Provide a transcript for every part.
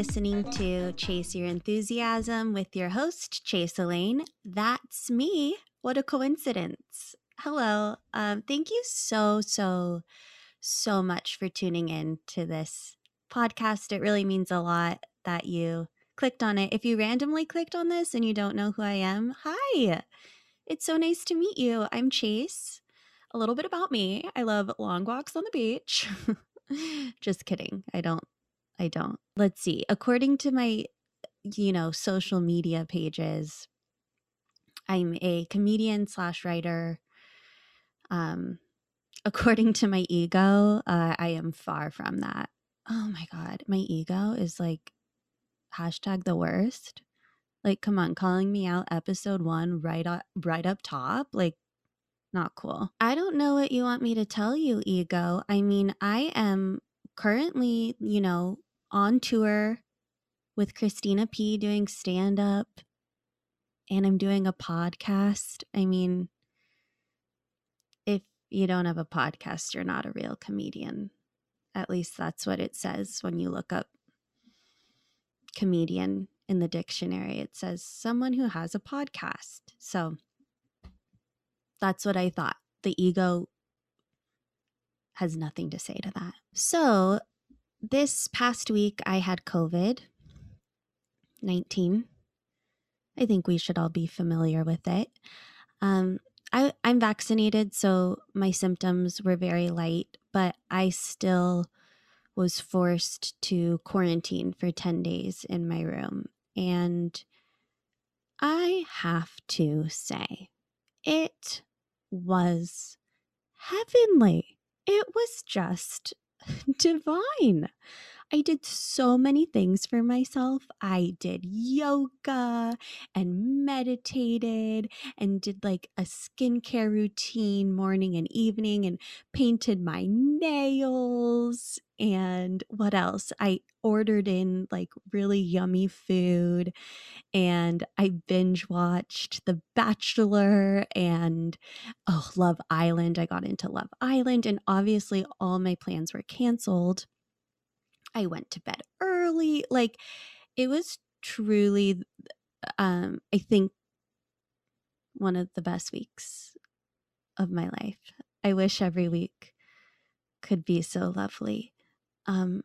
Listening to Chase Your Enthusiasm with your host, Chase Elaine. That's me. What a coincidence. Hello. Um, thank you so, so, so much for tuning in to this podcast. It really means a lot that you clicked on it. If you randomly clicked on this and you don't know who I am, hi. It's so nice to meet you. I'm Chase. A little bit about me. I love long walks on the beach. Just kidding. I don't I don't. Let's see. According to my, you know, social media pages, I'm a comedian slash writer. Um, according to my ego, uh, I am far from that. Oh my God. My ego is like hashtag the worst. Like, come on, calling me out episode one right up, right up top. Like, not cool. I don't know what you want me to tell you, ego. I mean, I am currently, you know, on tour with Christina P doing stand up and I'm doing a podcast. I mean, if you don't have a podcast, you're not a real comedian. At least that's what it says when you look up comedian in the dictionary. It says someone who has a podcast. So that's what I thought. The ego has nothing to say to that. So this past week, I had COVID 19. I think we should all be familiar with it. Um, I, I'm vaccinated, so my symptoms were very light, but I still was forced to quarantine for 10 days in my room. And I have to say, it was heavenly. It was just divine. I did so many things for myself. I did yoga and meditated and did like a skincare routine morning and evening and painted my nails. And what else? I ordered in like really yummy food and I binge watched The Bachelor and oh, Love Island. I got into Love Island, and obviously, all my plans were canceled. I went to bed early. Like, it was truly, um, I think, one of the best weeks of my life. I wish every week could be so lovely. Um,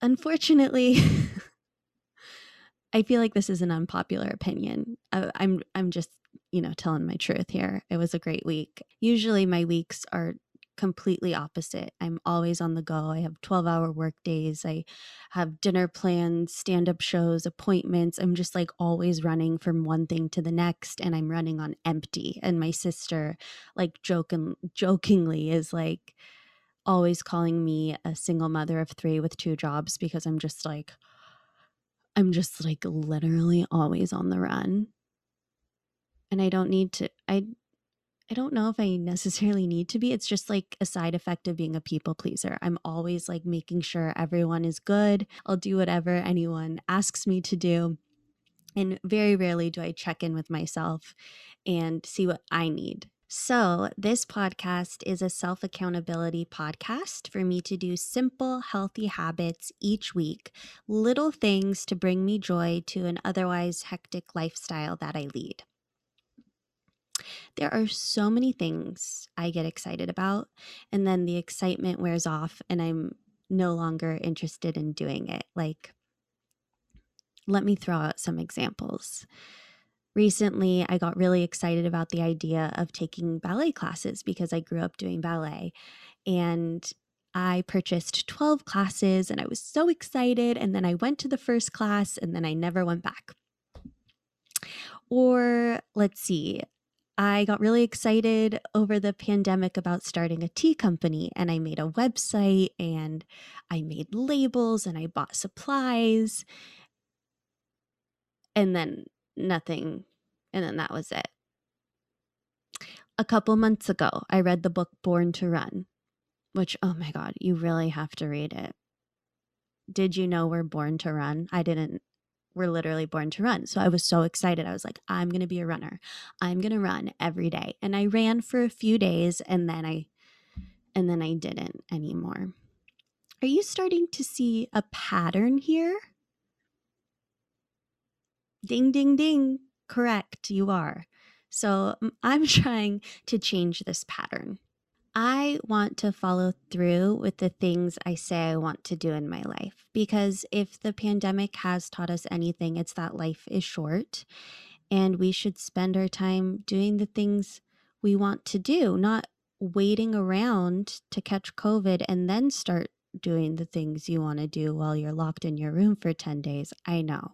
unfortunately, I feel like this is an unpopular opinion. I, I'm I'm just you know telling my truth here. It was a great week. Usually my weeks are completely opposite. I'm always on the go. I have 12 hour work days. I have dinner plans, stand up shows, appointments. I'm just like always running from one thing to the next and I'm running on empty. And my sister, like joking, jokingly, is like always calling me a single mother of three with two jobs because I'm just like, I'm just like literally always on the run. And I don't need to I I don't know if I necessarily need to be. It's just like a side effect of being a people pleaser. I'm always like making sure everyone is good. I'll do whatever anyone asks me to do. And very rarely do I check in with myself and see what I need. So, this podcast is a self accountability podcast for me to do simple, healthy habits each week, little things to bring me joy to an otherwise hectic lifestyle that I lead. There are so many things I get excited about, and then the excitement wears off, and I'm no longer interested in doing it. Like, let me throw out some examples. Recently, I got really excited about the idea of taking ballet classes because I grew up doing ballet. And I purchased 12 classes and I was so excited. And then I went to the first class and then I never went back. Or let's see, I got really excited over the pandemic about starting a tea company and I made a website and I made labels and I bought supplies. And then nothing. And then that was it. A couple months ago, I read the book Born to Run, which, oh my God, you really have to read it. Did you know we're born to run? I didn't. We're literally born to run. So I was so excited. I was like, I'm going to be a runner. I'm going to run every day. And I ran for a few days and then I and then I didn't anymore. Are you starting to see a pattern here? Ding, ding, ding. Correct, you are. So mm, I'm trying to change this pattern. I want to follow through with the things I say I want to do in my life because if the pandemic has taught us anything, it's that life is short and we should spend our time doing the things we want to do, not waiting around to catch COVID and then start doing the things you want to do while you're locked in your room for 10 days. I know.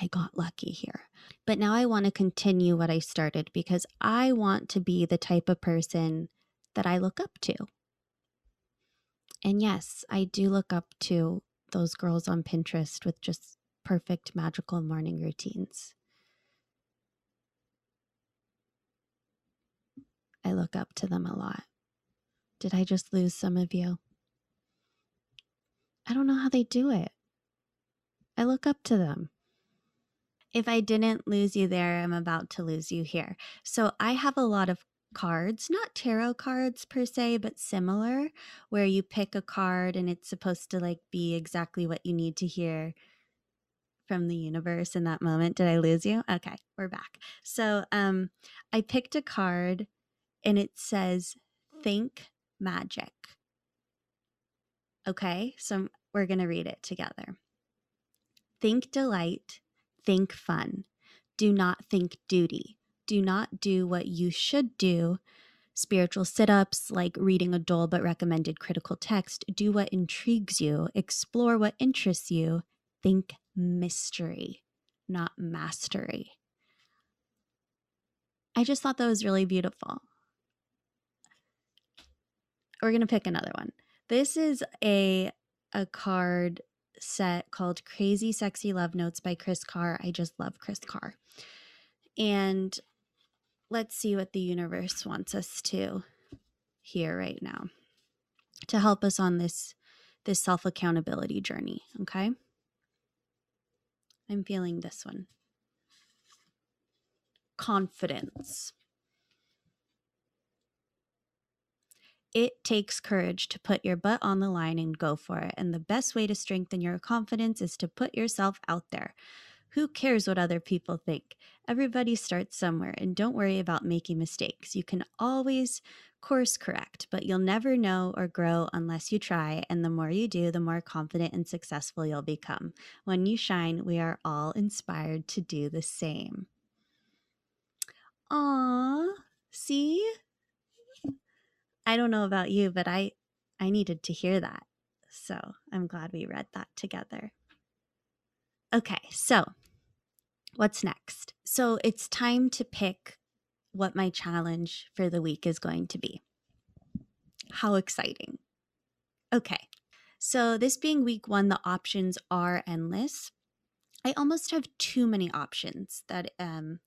I got lucky here. But now I want to continue what I started because I want to be the type of person that I look up to. And yes, I do look up to those girls on Pinterest with just perfect magical morning routines. I look up to them a lot. Did I just lose some of you? I don't know how they do it. I look up to them. If I didn't lose you there, I'm about to lose you here. So I have a lot of cards, not tarot cards per se, but similar, where you pick a card and it's supposed to like be exactly what you need to hear from the universe in that moment. Did I lose you? Okay, we're back. So um I picked a card and it says think magic. Okay, so we're going to read it together. Think delight, think fun. Do not think duty do not do what you should do. Spiritual sit ups like reading a dull but recommended critical text. Do what intrigues you, explore what interests you. Think mystery, not mastery. I just thought that was really beautiful. We're going to pick another one. This is a a card set called Crazy Sexy Love Notes by Kris Carr. I just love Kris Carr. And let's see what the universe wants us to hear right now to help us on this this self accountability journey, okay? I'm feeling this one. Confidence. It takes courage to put your butt on the line and go for it. And the best way to strengthen your confidence is to put yourself out there. Who cares what other people think? Everybody starts somewhere, and don't worry about making mistakes. You can always course correct, but you'll never know or grow unless you try. And the more you do, the more confident and successful you'll become. When you shine, we are all inspired to do the same. Aw, see? I don't know about you, but I I needed to hear that. So I'm glad we read that together. Okay, so what's next? So it's time to pick what my challenge for the week is going to be. How exciting! Okay, so this being week one, the options are endless. I almost have too many options that um,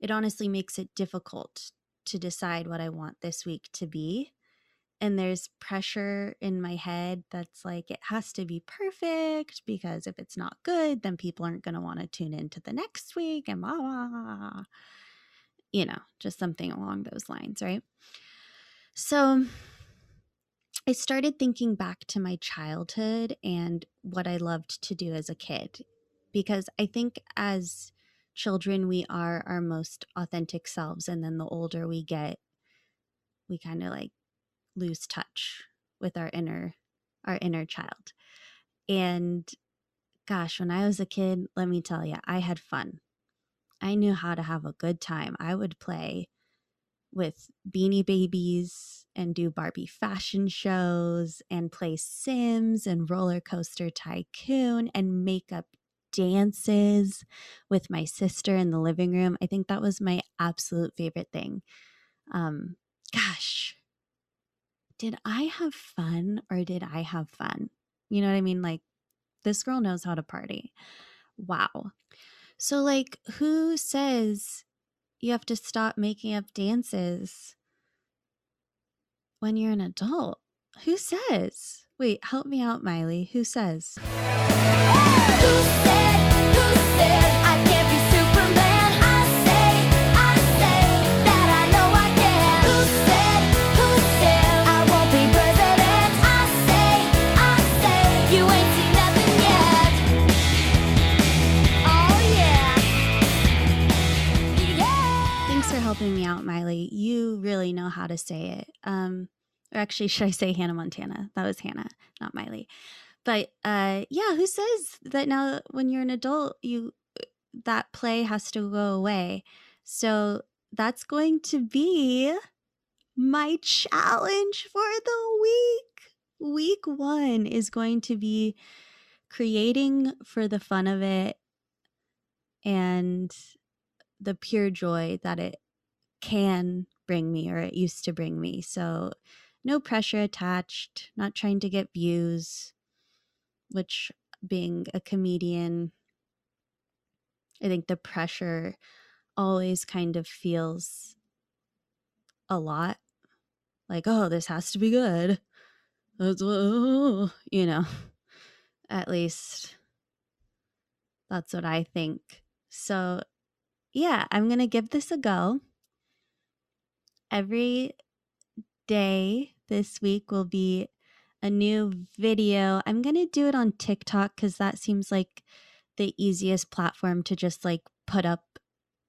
it honestly makes it difficult to decide what I want this week to be and there's pressure in my head that's like it has to be perfect because if it's not good then people aren't going to want to tune into the next week and blah, blah, blah you know just something along those lines right? So i started thinking back to my childhood and what i loved to do as a kid because i think as children we are our most authentic selves and then the older we get we kind of like lose touch with our inner our inner child. And gosh, when I was a kid, let me tell you, I had fun. I knew how to have a good time. I would play with beanie babies and do Barbie fashion shows and play Sims and roller coaster tycoon and make up dances with my sister in the living room. I think that was my absolute favorite thing. Um, gosh, did I have fun or did I have fun? You know what I mean? Like, this girl knows how to party. Wow. So, like, who says you have to stop making up dances when you're an adult? Who says? Wait, help me out, Miley. Who says? Who said, how to say it. Um, or actually, should I say Hannah Montana? That was Hannah, not Miley. But uh, yeah, who says that now when you're an adult, you that play has to go away? So that's going to be my challenge for the week. Week one is going to be creating for the fun of it and the pure joy that it can bring me or it used to bring me. So, no pressure attached, not trying to get views, which being a comedian, I think the pressure always kind of feels a lot like, oh, this has to be good. That's what You know, at least that's what I think. So, yeah, I'm going to give this a go. Every day this week will be a new video. I'm going to do it on TikTok because that seems like the easiest platform to just like put up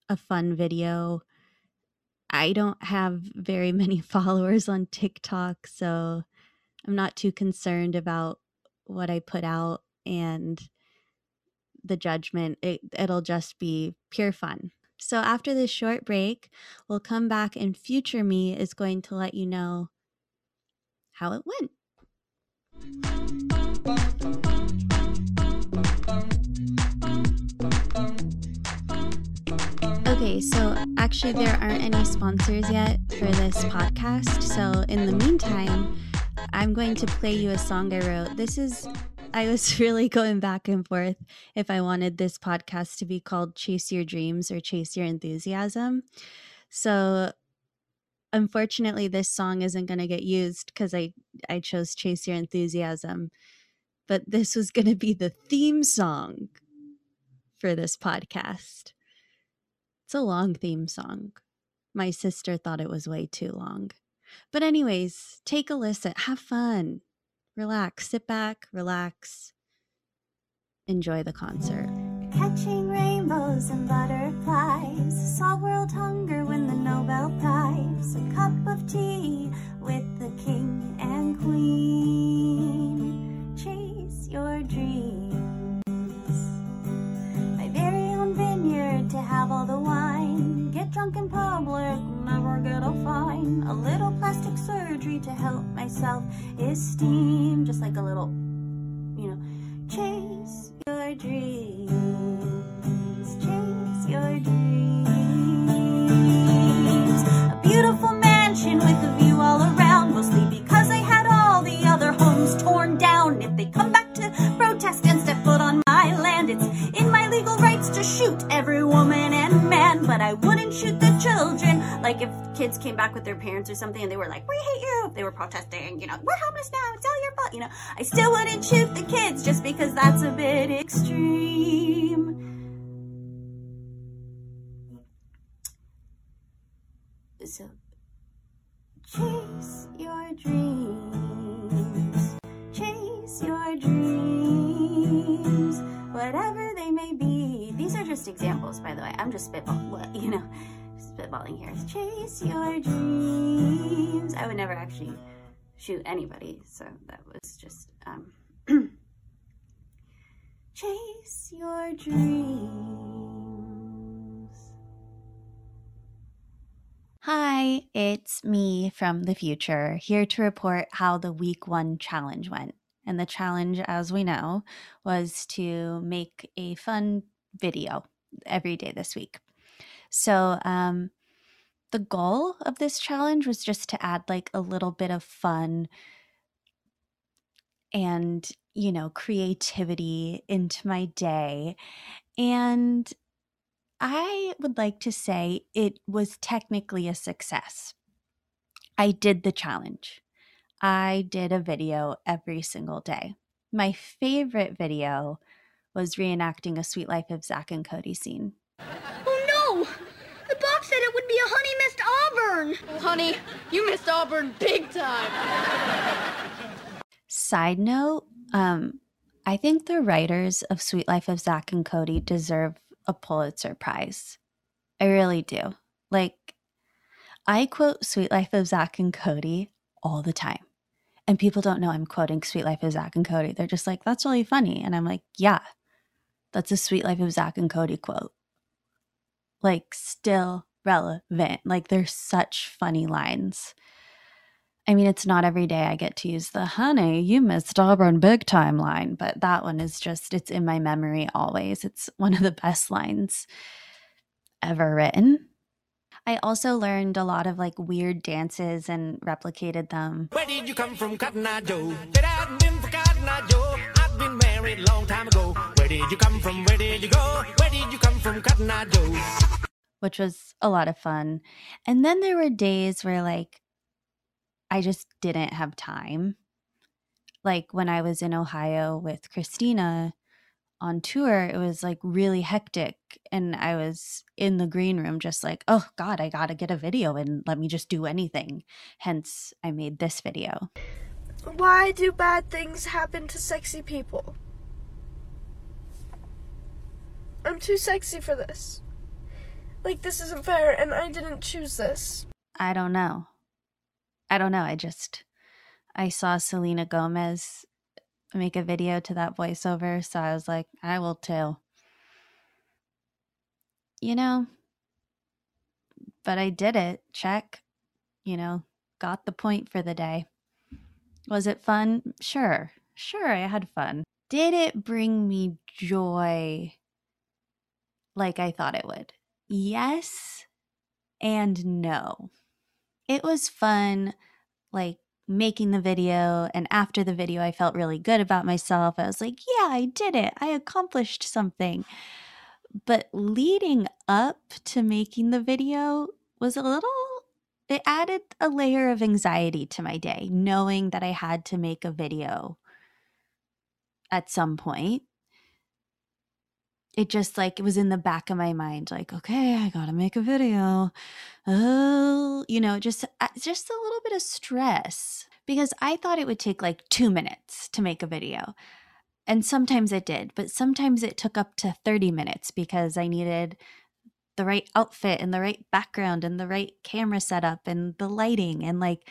a fun video I don't have very many followers on TikTok, so I'm not too concerned about what I put out and the judgment. It, it'll just be pure fun. So after this short break, we'll come back and future me is going to let you know how it went. Okay, so actually, there aren't any sponsors yet for this podcast. So, in the meantime, I'm going to play you a song I wrote. This is, I was really going back and forth if I wanted this podcast to be called Chase Your Dreams or Chase Your Enthusiasm. So, unfortunately, this song isn't going to get used because I, I chose Chase Your Enthusiasm. But this was going to be the theme song for this podcast. It's a long theme song. My sister thought it was way too long. But, anyways, take a listen, have fun, relax, sit back, relax, enjoy the concert. Catching rainbows and butterflies, solve world hunger, win the Nobel Prize, a cup of tea with the king and queen. Chase your dreams. My very own vineyard to have all the wine. Drunk in public, never get a fine. A little plastic surgery to help my self-esteem. Just like a little, you know, chase your dreams. Chase your dreams. Back with their parents or something and they were like, we hate you, they were protesting, you know, we're homeless now, it's all your fault, you know, I still wouldn't shoot the kids just because that's a bit extreme. So, chase your dreams, chase your dreams, whatever they may be. These are just examples, by the way. I'm just spitballing, you know, spitballing here. Chase your dreams. I would never actually shoot anybody, so that was just, um, chase your dreams. Hi, it's me from the future, here to report how the week one challenge went. And the challenge, as we know, was to make a fun video every day this week. So, um, the goal of this challenge was just to add like a little bit of fun and, you know, creativity into my day. And I would like to say it was technically a success. I did the challenge. I did a video every single day. My favorite video was reenacting a Suite Life of Zack and Cody scene. Oh no! The box said it would be a Honey Missed Auburn! Honey, you missed Auburn big time! Side note, um, I think the writers of Suite Life of Zack and Cody deserve a Pulitzer Prize. I really do. Like, I quote Suite Life of Zack and Cody all the time. And people don't know I'm quoting Suite Life of Zack and Cody. They're just like, that's really funny. And I'm like, yeah, that's a Suite Life of Zack and Cody quote. Like, still relevant. Like, they're such funny lines. I mean, it's not every day I get to use the honey, you missed Auburn big time line, but that one is just, it's in my memory always. It's one of the best lines ever written. I also learned a lot of like weird dances and replicated them. Where did you come from, Cotton Eye Joe? It hadn't been for Cotton Eye Joe, I'd been married long time ago. Where did you come from? Where did you go? Where did you come from, Cotton Eye Joe? Which was a lot of fun. And then there were days where like I just didn't have time. Like when I was in Ohio with Christina on tour, it was like really hectic. And I was in the green room, just like, oh God, I got to get a video and let me just do anything. Hence, I made this video. Why do bad things happen to sexy people? I'm too sexy for this. Like, this isn't fair, and I didn't choose this. I don't know. I don't know. I just, I saw Selena Gomez make a video to that voiceover. So I was like, I will too. You know, but I did it. Check. You know, got the point for the day. Was it fun? Sure. Sure, I had fun. Did it bring me joy like I thought it would? Yes and no. It was fun, like making the video. And after the video, I felt really good about myself. I was like, yeah, I did it. I accomplished something. But leading up to making the video was a little, it added a layer of anxiety to my day, knowing that I had to make a video at some point. It just like it was in the back of my mind, like, okay, I gotta make a video. Oh, you know, just uh, just a little bit of stress because I thought it would take like two minutes to make a video. And sometimes it did, but sometimes it took up to 30 minutes because I needed the right outfit and the right background and the right camera setup and the lighting. And like,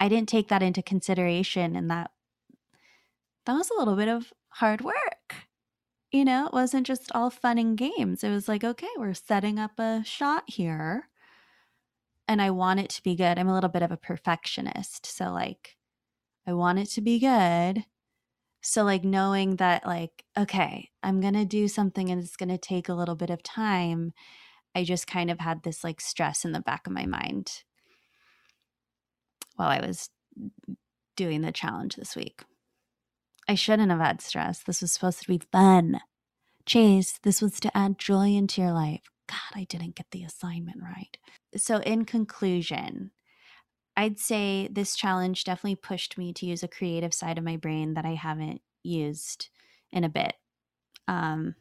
I didn't take that into consideration. And that, that was a little bit of hard work. You know, it wasn't just all fun and games. It was like, okay, we're setting up a shot here and I want it to be good. I'm a little bit of a perfectionist. So like I want it to be good. So like knowing that like okay, I'm going to do something and it's going to take a little bit of time. I just kind of had this like stress in the back of my mind while I was doing the challenge this week. I shouldn't have had stress. This was supposed to be fun. Chase, this was to add joy into your life. God, I didn't get the assignment right. So, in conclusion, I'd say this challenge definitely pushed me to use a creative side of my brain that I haven't used in a bit. Um,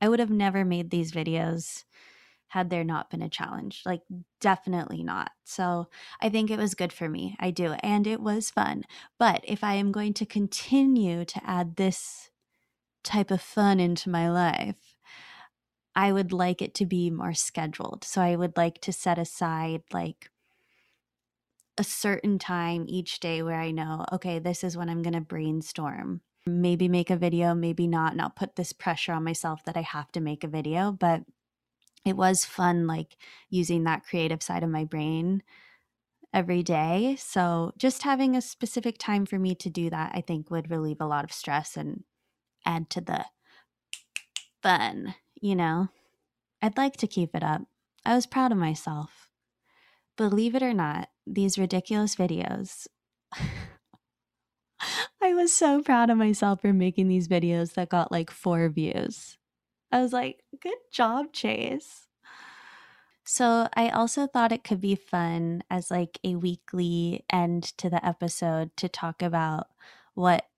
I would have never made these videos had there not been a challenge. Like, definitely not. So, I think it was good for me. I do. And it was fun. But if I am going to continue to add this type of fun into my life, I would like it to be more scheduled. So I would like to set aside like a certain time each day where I know, okay, this is when I'm going to brainstorm. Maybe make a video, maybe not, and I'll put this pressure on myself that I have to make a video. But it was fun, like using that creative side of my brain every day. So just having a specific time for me to do that, I think would relieve a lot of stress and add to the fun you know, I'd like to keep it up. I was proud of myself. Believe it or not, these ridiculous videos. I was so proud of myself for making these videos that got like four views. I was like, good job, Chase. So, I also thought it could be fun as like a weekly end to the episode to talk about what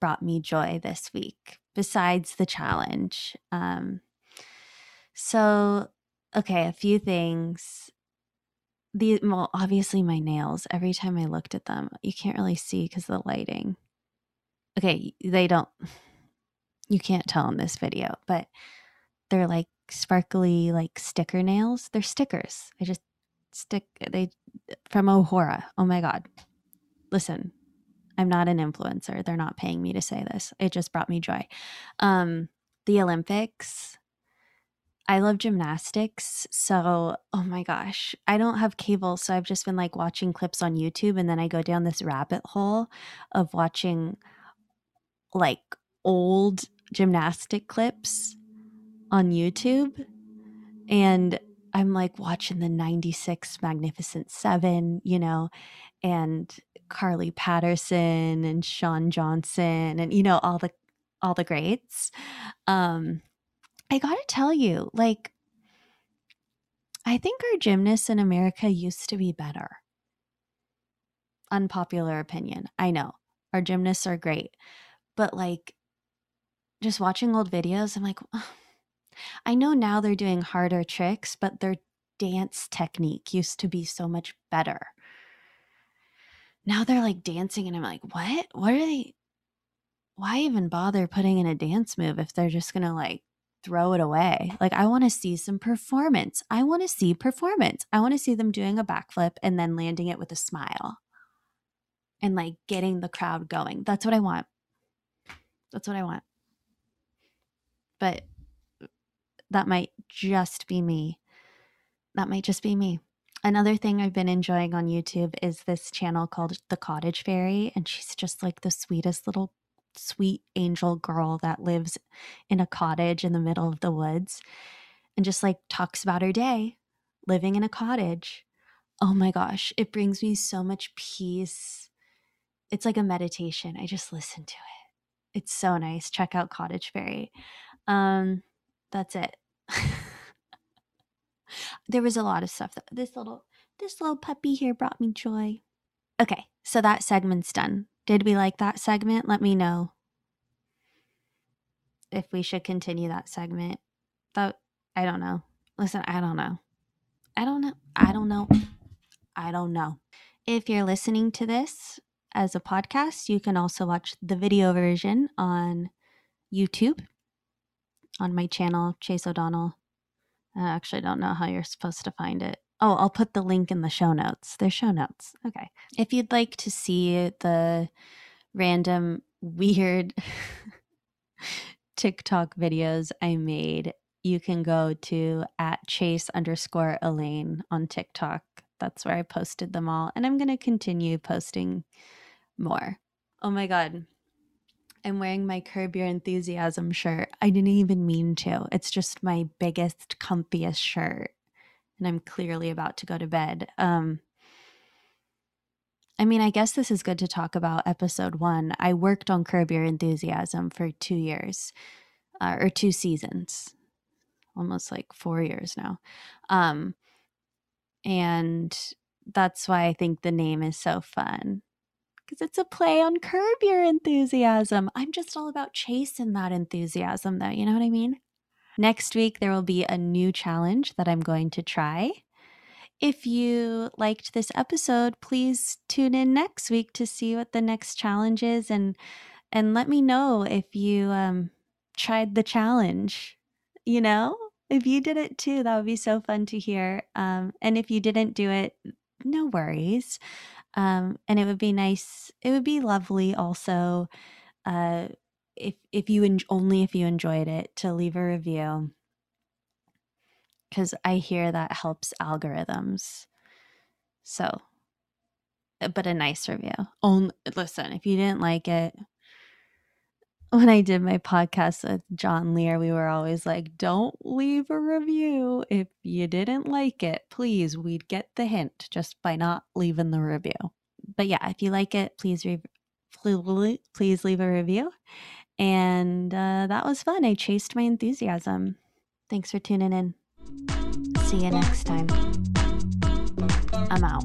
brought me joy this week besides the challenge. Um, so, okay, a few things. The well, obviously my nails. Every time I looked at them, you can't really see because the lighting. Okay, they don't. You can't tell in this video, but they're like sparkly, like sticker nails. They're stickers. I just stick they from Ohora. Oh my god. Listen, I'm not an influencer. They're not paying me to say this. It just brought me joy. Um the Olympics. I love gymnastics. So, oh my gosh, I don't have cable. So I've just been like watching clips on YouTube. And then I go down this rabbit hole of watching like old gymnastic clips on YouTube. And I'm like watching the 96 Magnificent Seven, you know, and Carly Patterson and Shawn Johnson and, you know, all the all the greats. Um, I gotta tell you, like, I think our gymnasts in America used to be better. Unpopular opinion. I know. Our gymnasts are great. But like just watching old videos, I'm like, I know now they're doing harder tricks, but their dance technique used to be so much better. Now they're like dancing, and I'm like, what? What are they? Why even bother putting in a dance move if they're just gonna like throw it away? Like, I want to see some performance. I want to see performance. I want to see them doing a backflip and then landing it with a smile and like getting the crowd going. That's what I want. That's what I want. But that might just be me. That might just be me. Another thing I've been enjoying on YouTube is this channel called The Cottage Fairy. And she's just like the sweetest little sweet angel girl that lives in a cottage in the middle of the woods and just like talks about her day living in a cottage. Oh my gosh, it brings me so much peace. It's like a meditation. I just listen to it. It's so nice. Check out Cottage Fairy. Um, that's it. there was a lot of stuff that this little this little puppy here brought me joy. Okay, so that segment's done. Did we like that segment? Let me know if we should continue that segment. That I don't know. Listen, I don't know. I don't know. I don't know. I don't know. If you're listening to this as a podcast, you can also watch the video version on YouTube on my channel, Chase O'Donnell. Uh, I actually don't know how you're supposed to find it. Oh, I'll put the link in the show notes. There's show notes. Okay. If you'd like to see the random weird TikTok videos I made, you can go to at chase underscore Elaine on TikTok. That's where I posted them all. And I'm going to continue posting more. Oh my God. I'm wearing my Curb Your Enthusiasm shirt. I didn't even mean to. It's just my biggest, comfiest shirt. And I'm clearly about to go to bed. Um, I mean, I guess this is good to talk about episode one. I worked on Curb Your Enthusiasm for two years uh, or two seasons, almost like four years now. Um, and that's why I think the name is so fun because it's a play on curb your enthusiasm. I'm just all about chasing that enthusiasm, though. You know what I mean? Next week, there will be a new challenge that I'm going to try. If you liked this episode, please tune in next week to see what the next challenge is and and let me know if you um tried the challenge. You know, if you did it too, that would be so fun to hear. Um, and if you didn't do it, no worries. Um, and it would be nice. It would be lovely also uh, if if you en- only if you enjoyed it to leave a review because I hear that helps algorithms. So, uh, but a nice review. Only listen if you didn't like it. When I did my podcast with John Lear, we were always like, don't leave a review. If you didn't like it, please, we'd get the hint just by not leaving the review. But yeah, if you like it, please, re- please leave a review. And uh, that was fun. I chased my enthusiasm. Thanks for tuning in. See you next time. I'm out.